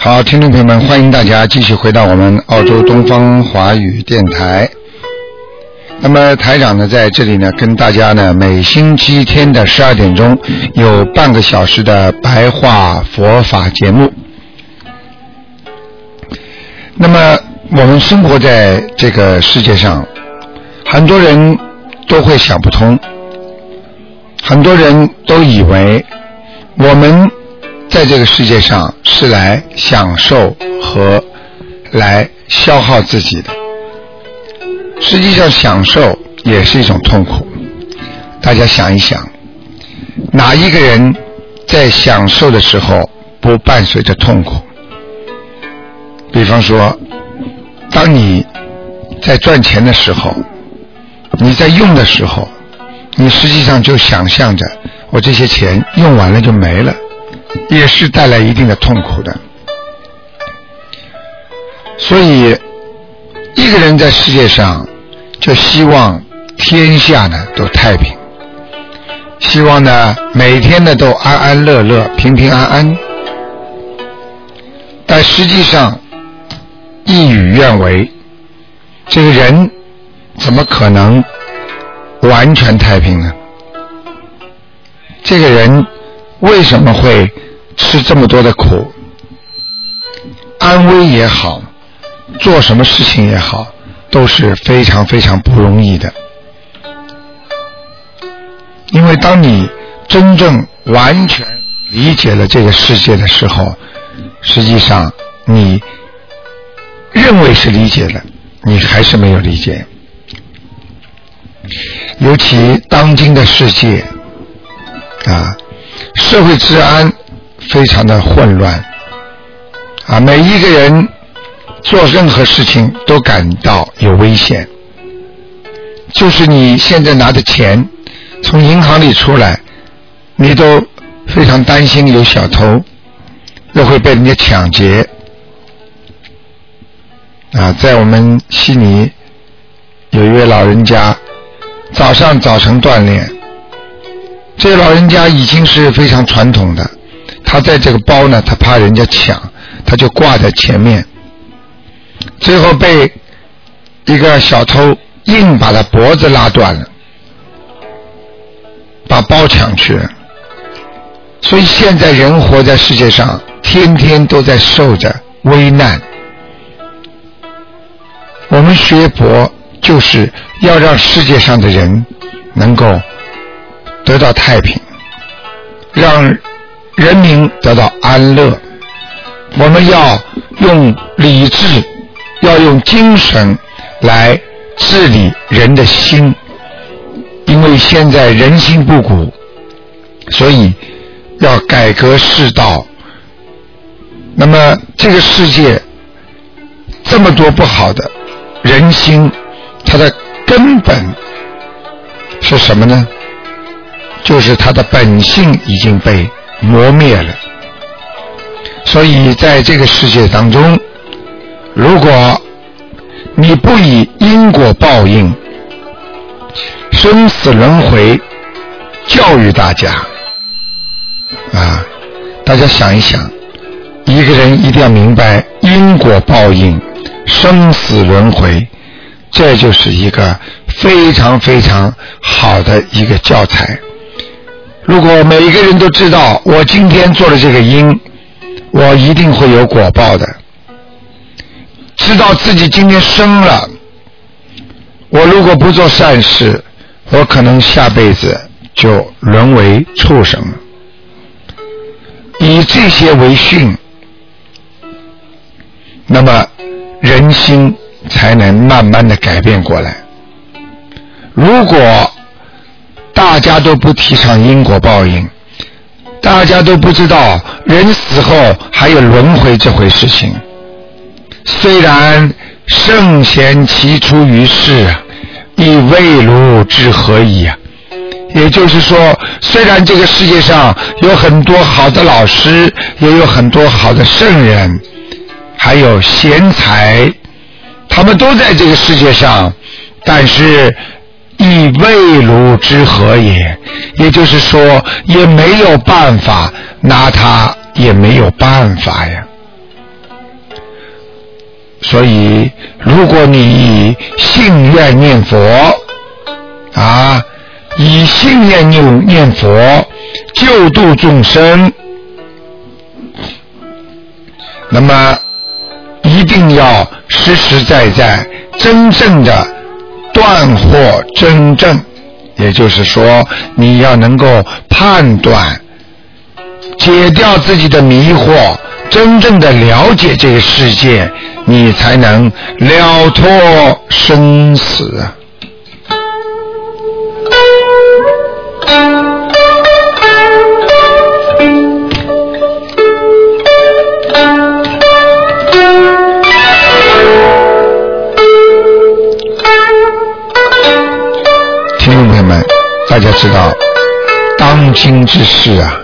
好，听众朋友们，欢迎大家继续回到我们澳洲东方华语电台。那么台长呢，在这里呢，跟大家呢，每星期天的十二点钟有半个小时的白话佛法节目。那么我们生活在这个世界上，很多人都会想不通，很多人都以为我们在这个世界上是来享受和来消耗自己的。实际上，享受也是一种痛苦。大家想一想，哪一个人在享受的时候不伴随着痛苦？比方说，当你在赚钱的时候，你在用的时候，你实际上就想象着我这些钱用完了就没了，也是带来一定的痛苦的。所以，一个人在世界上就希望天下呢都太平，希望呢每天呢都安安乐乐、平平安安，但实际上。事与愿违，这个人怎么可能完全太平呢？这个人为什么会吃这么多的苦？安危也好，做什么事情也好，都是非常非常不容易的。因为当你真正完全理解了这个世界的时候，实际上你。认为是理解的，你还是没有理解。尤其当今的世界啊，社会治安非常的混乱啊，每一个人做任何事情都感到有危险。就是你现在拿的钱从银行里出来，你都非常担心有小偷，又会被人家抢劫。啊，在我们悉尼有一位老人家，早上早晨锻炼。这老人家已经是非常传统的，他在这个包呢，他怕人家抢，他就挂在前面。最后被一个小偷硬把他脖子拉断了，把包抢去了。所以现在人活在世界上，天天都在受着危难。我们学佛就是要让世界上的人能够得到太平，让人民得到安乐。我们要用理智，要用精神来治理人的心，因为现在人心不古，所以要改革世道。那么这个世界这么多不好的。人心，它的根本是什么呢？就是它的本性已经被磨灭了。所以在这个世界当中，如果你不以因果报应、生死轮回教育大家，啊，大家想一想，一个人一定要明白因果报应。生死轮回，这就是一个非常非常好的一个教材。如果每一个人都知道，我今天做了这个因，我一定会有果报的。知道自己今天生了，我如果不做善事，我可能下辈子就沦为畜生。以这些为训，那么。人心才能慢慢的改变过来。如果大家都不提倡因果报应，大家都不知道人死后还有轮回这回事情。虽然圣贤其出于世，亦未如之何矣！也就是说，虽然这个世界上有很多好的老师，也有很多好的圣人，还有贤才，他们都在这个世界上，但是亦未如之何也？也就是说，也没有办法拿他，也没有办法呀。所以，如果你以信愿念佛啊。以信念念念佛，救度众生，那么定要实实在在、真正的断惑真正，也就是说，你要能够判断、解掉自己的迷惑，真正的了解这个世界，你才能了脱生死。知道，当今之事啊，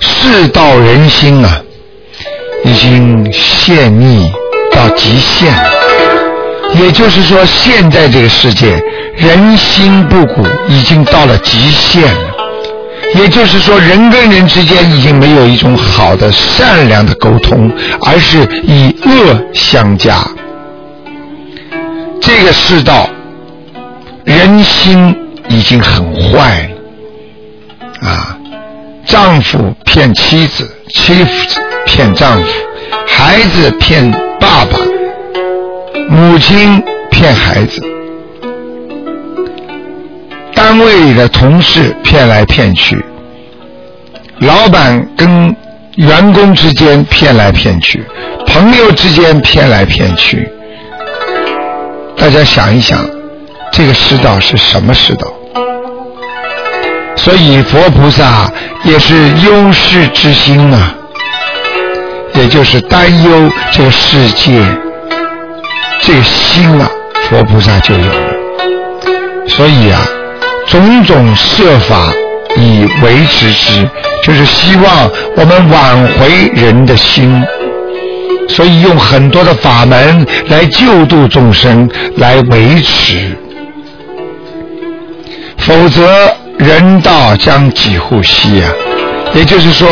世道人心啊，已经陷溺到极限了。也就是说，现在这个世界。人心不古，已经到了极限了。也就是说，人跟人之间已经没有一种好的、善良的沟通，而是以恶相加。这个世道，人心已经很坏了。啊，丈夫骗妻子，妻子骗丈夫，孩子骗爸爸，母亲骗孩子。单位里的同事骗来骗去，老板跟员工之间骗来骗去，朋友之间骗来骗去。大家想一想，这个世道是什么世道？所以佛菩萨也是忧世之心啊，也就是担忧这个世界，这心啊，佛菩萨就有。所以啊。种种设法以维持之，就是希望我们挽回人的心，所以用很多的法门来救度众生，来维持。否则人道将几乎息啊！也就是说，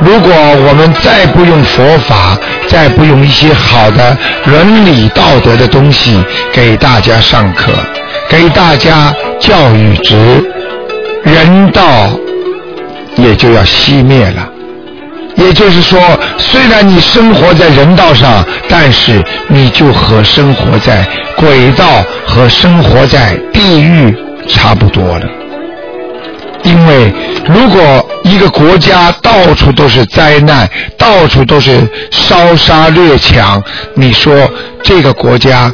如果我们再不用佛法，再不用一些好的伦理道德的东西给大家上课。给大家教育值人道，也就要熄灭了。也就是说，虽然你生活在人道上，但是你就和生活在鬼道和生活在地狱差不多了。因为如果一个国家到处都是灾难，到处都是烧杀掠抢，你说这个国家？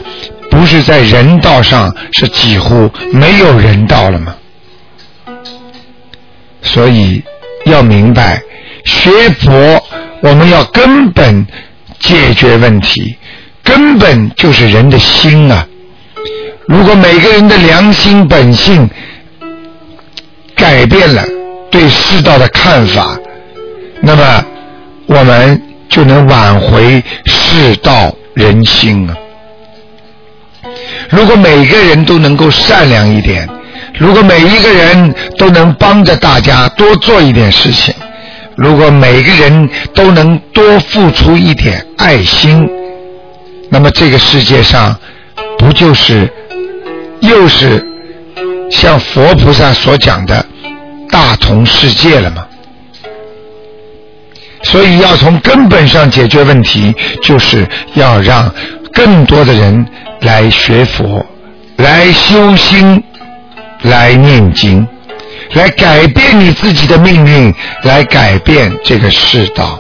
不是在人道上是几乎没有人道了吗？所以要明白，学佛我们要根本解决问题，根本就是人的心啊！如果每个人的良心本性改变了对世道的看法，那么我们就能挽回世道人心啊！如果每个人都能够善良一点，如果每一个人都能帮着大家多做一点事情，如果每个人都能多付出一点爱心，那么这个世界上不就是又是像佛菩萨所讲的大同世界了吗？所以要从根本上解决问题，就是要让更多的人。来学佛，来修心，来念经，来改变你自己的命运，来改变这个世道。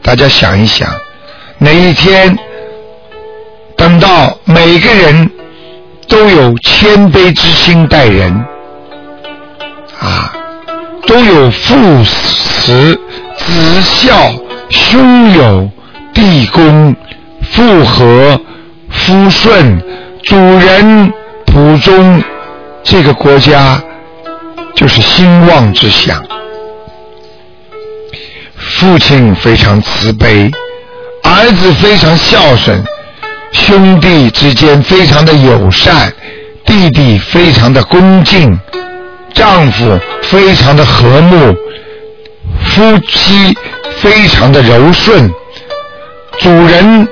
大家想一想，哪一天等到每个人都有谦卑之心待人，啊，都有父慈、子孝、兄友、弟恭、父和、夫顺、主人、仆忠，这个国家就是兴旺之乡。父亲非常慈悲，儿子非常孝顺，兄弟之间非常的友善，弟弟非常的恭敬，丈夫非常的和睦，夫妻非常的柔顺，主人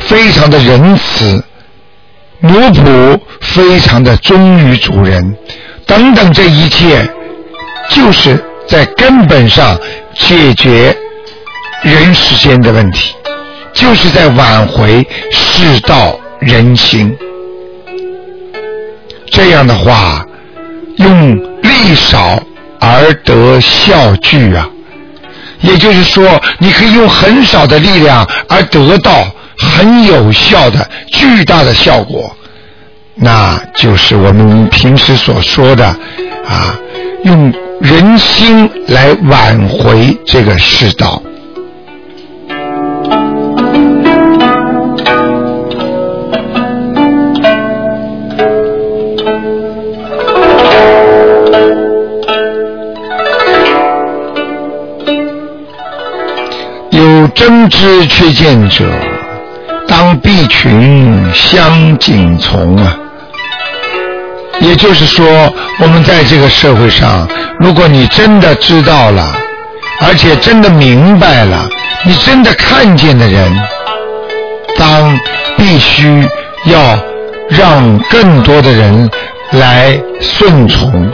非常的仁慈，奴仆非常的忠于主人，等等，这一切就是在根本上解决人世间的问题，就是在挽回世道人心。这样的话，用力少而得效聚啊，也就是说，你可以用很少的力量而得到很有效的巨大的效果，那就是我们平时所说的啊，用人心来挽回这个世道。真知缺见者，当必群相景从啊。也就是说，我们在这个社会上，如果你真的知道了，而且真的明白了，你真的看见的人，当必须要让更多的人来顺从，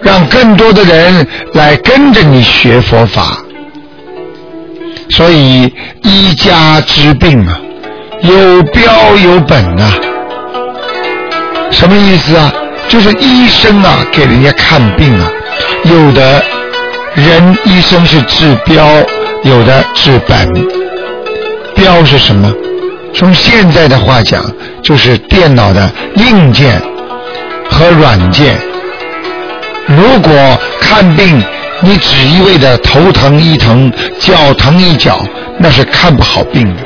让更多的人来跟着你学佛法。所以医家之病啊，有标有本呐。什么意思啊？就是医生啊，给人家看病啊，有的人医生是治标，有的治本。标是什么？从现在的话讲，就是电脑的硬件和软件。如果看病，你只一味的头疼一疼，脚疼一脚，那是看不好病的。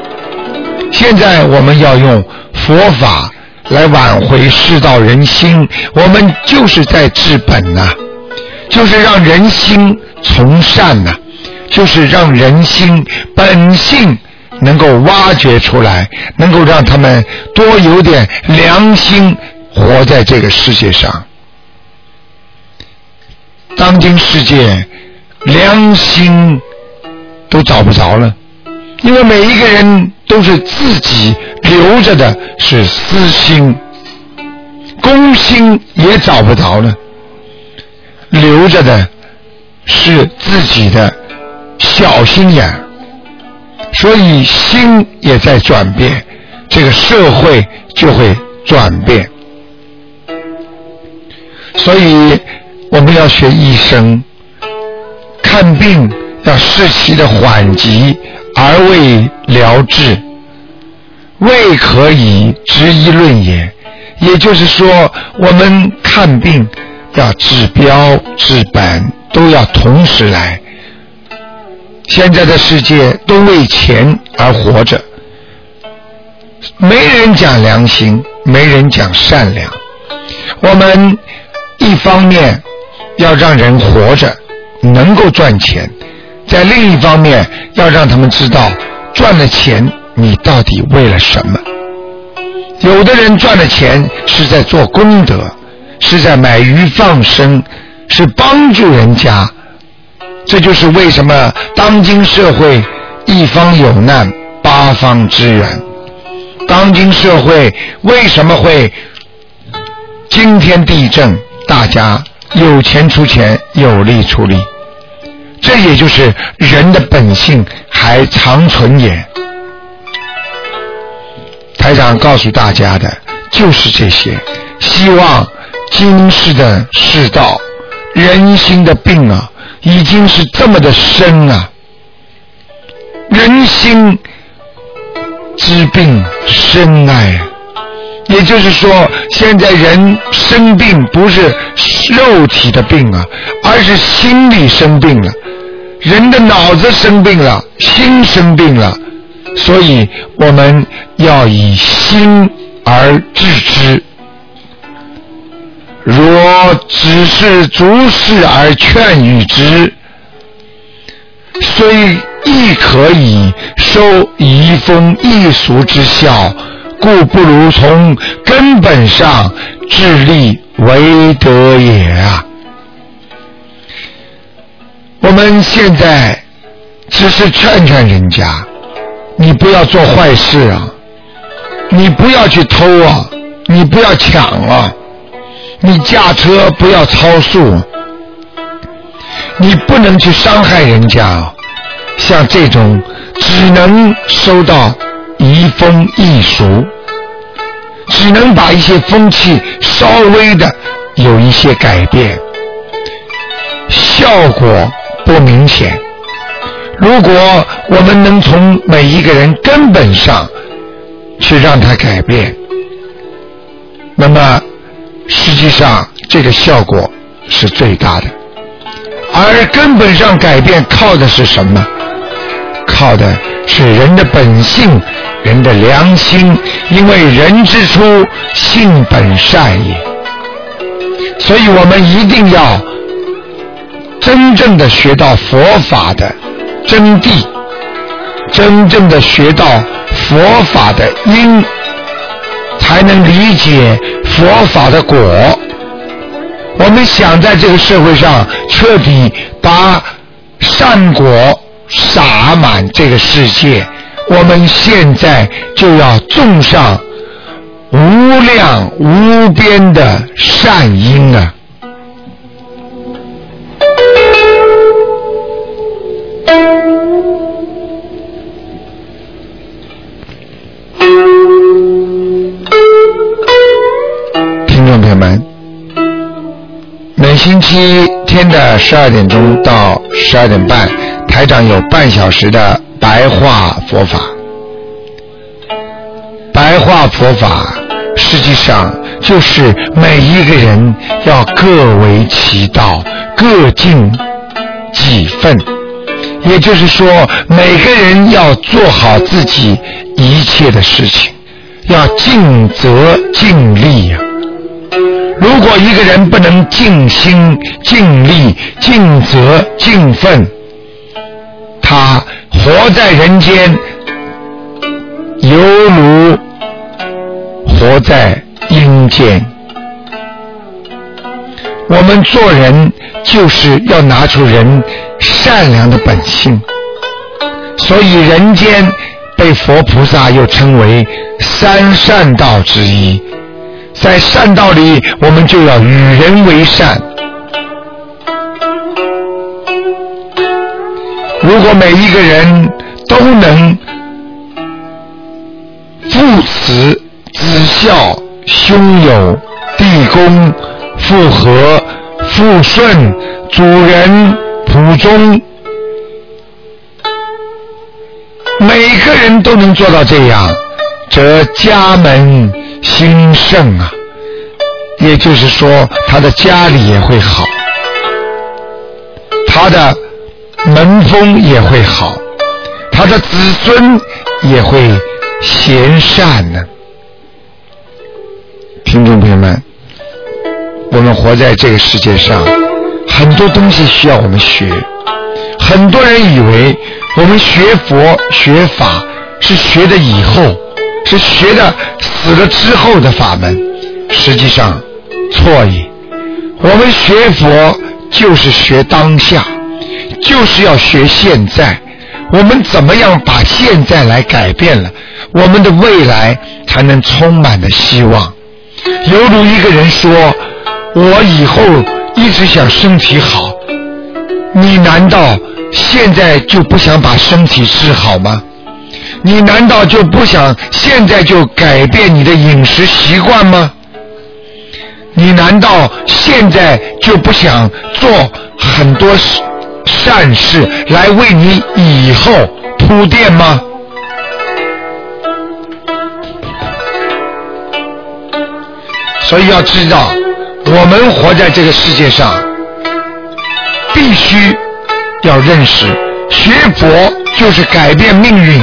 现在我们要用佛法来挽回世道人心，我们就是在治本呐，就是让人心从善呐，就是让人心本性能够挖掘出来，能够让他们多有点良心，活在这个世界上。当今世界，良心都找不着了，因为每一个人都是自己留着的是私心，公心也找不着了，留着的是自己的小心眼，所以心也在转变，这个社会就会转变，所以。我们要学医生，看病要视其的缓急而为疗治，未可以执一论也。也就是说，我们看病要治标治本，都要同时来。现在的世界都为钱而活着，没人讲良心，没人讲善良。我们一方面。要让人活着，能够赚钱；在另一方面，要让他们知道赚了钱你到底为了什么。有的人赚了钱是在做功德，是在买鱼放生，是帮助人家。这就是为什么当今社会一方有难八方支援。当今社会为什么会惊天地震？大家。有钱出钱，有力出力，这也就是人的本性还长存也。台长告诉大家的就是这些，希望今世的世道、人心的病啊，已经是这么的深啊，人心之病深啊，也就是说，现在人生病不是肉体的病啊，而是心理生病了。人的脑子生病了，心生病了，所以我们要以心而治之。若只是逐事而劝喻之，虽亦可以收移风易俗之效，故不如从根本上致力为德也啊！我们现在只是劝劝人家，你不要做坏事啊，你不要去偷啊，你不要抢啊。你驾车不要超速，你不能去伤害人家。像这种只能收到移风易俗，只能把一些风气稍微的有一些改变，效果不明显。如果我们能从每一个人根本上去让他改变，那么。实际上，这个效果是最大的，而根本上改变靠的是什么？靠的是人的本性，人的良心。因为人之初，性本善也。所以我们一定要真正的学到佛法的真谛，真正的学到佛法的因。才能理解佛法的果。我们想在这个社会上彻底把善果洒满这个世界，我们现在就要种上无量无边的善因啊！星期天的十二点钟到十二点半，台长有半小时的白话佛法。白话佛法实际上就是每一个人要各为其道，各尽己分。也就是说，每个人要做好自己一切的事情，要尽责尽力呀。如果一个人不能尽心、尽力、尽责、尽份，他活在人间，犹如活在阴间。我们做人就是要拿出人善良的本性，所以人间被佛菩萨又称为三善道之一。在善道里，我们就要与人为善。如果每一个人都能父慈子孝、兄友弟恭、父和父顺、主人仆忠，每个人都能做到这样，则家门。兴盛啊，也就是说，他的家里也会好，他的门风也会好，他的子孙也会贤善呢。听众朋友们，我们活在这个世界上，很多东西需要我们学。很多人以为我们学佛学法是学的以后。是学的死了之后的法门，实际上错矣。我们学佛就是学当下，就是要学现在。我们怎么样把现在来改变了，我们的未来才能充满了希望。犹如一个人说：“我以后一直想身体好。”你难道现在就不想把身体治好吗？你难道就不想现在就改变你的饮食习惯吗？你难道现在就不想做很多善事来为你以后铺垫吗？所以要知道，我们活在这个世界上，必须要认识，学佛就是改变命运，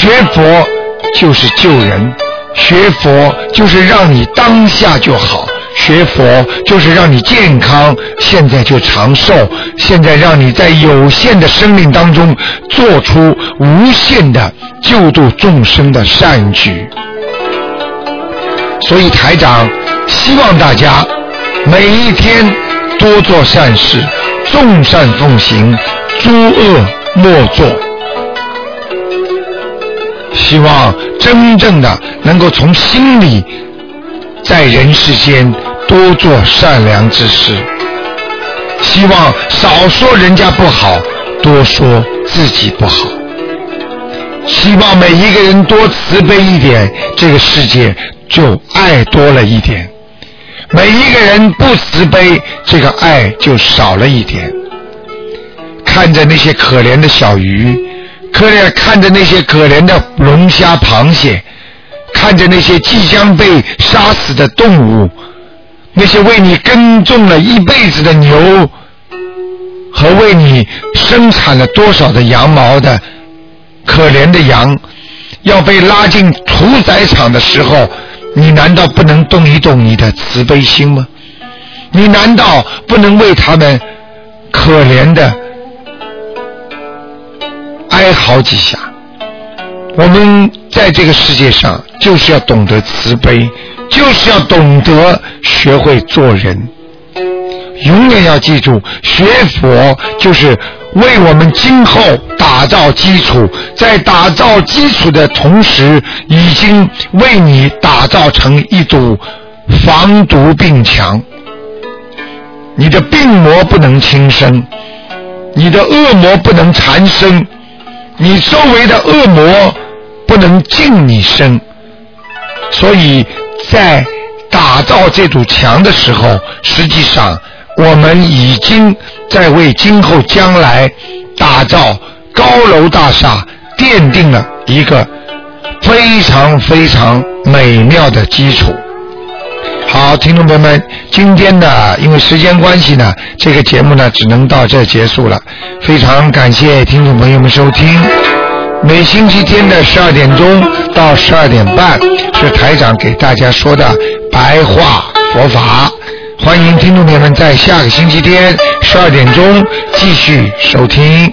学佛就是救人，学佛就是让你当下就好。学佛就是让你健康，现在就长寿；现在让你在有限的生命当中做出无限的救度众生的善举。所以台长希望大家每一天多做善事，众善奉行，诸恶莫作。希望真正的能够从心里。在人世间多做善良之事，希望少说人家不好，多说自己不好。希望每一个人多慈悲一点，这个世界就爱多了一点；每一个人不慈悲，这个爱就少了一点。看着那些可怜的小鱼，可怜看着那些可怜的龙虾、螃蟹。看着那些即将被杀死的动物，那些为你耕种了一辈子的牛，和为你生产了多少的羊毛的可怜的羊，要被拉进屠宰场的时候，你难道不能动一动你的慈悲心吗？你难道不能为他们可怜的好几下？我们在这个世界上，就是要懂得慈悲，就是要懂得学会做人。永远要记住，学佛就是为我们今后打造基础，在打造基础的同时，已经为你打造成一堵防毒病墙。你的病魔不能轻生，你的恶魔不能缠身。你周围的恶魔不能近你身，所以在打造这堵墙的时候，实际上我们已经在为今后将来打造高楼大厦奠定了一个非常非常美妙的基础。好，听众朋友们，今天的因为时间关系呢，这个节目呢只能到这结束了。非常感谢听众朋友们收听。每星期天的十二点钟到十二点半是台长给大家说的白话佛法。欢迎听众朋友们在下个星期天十二点钟继续收听。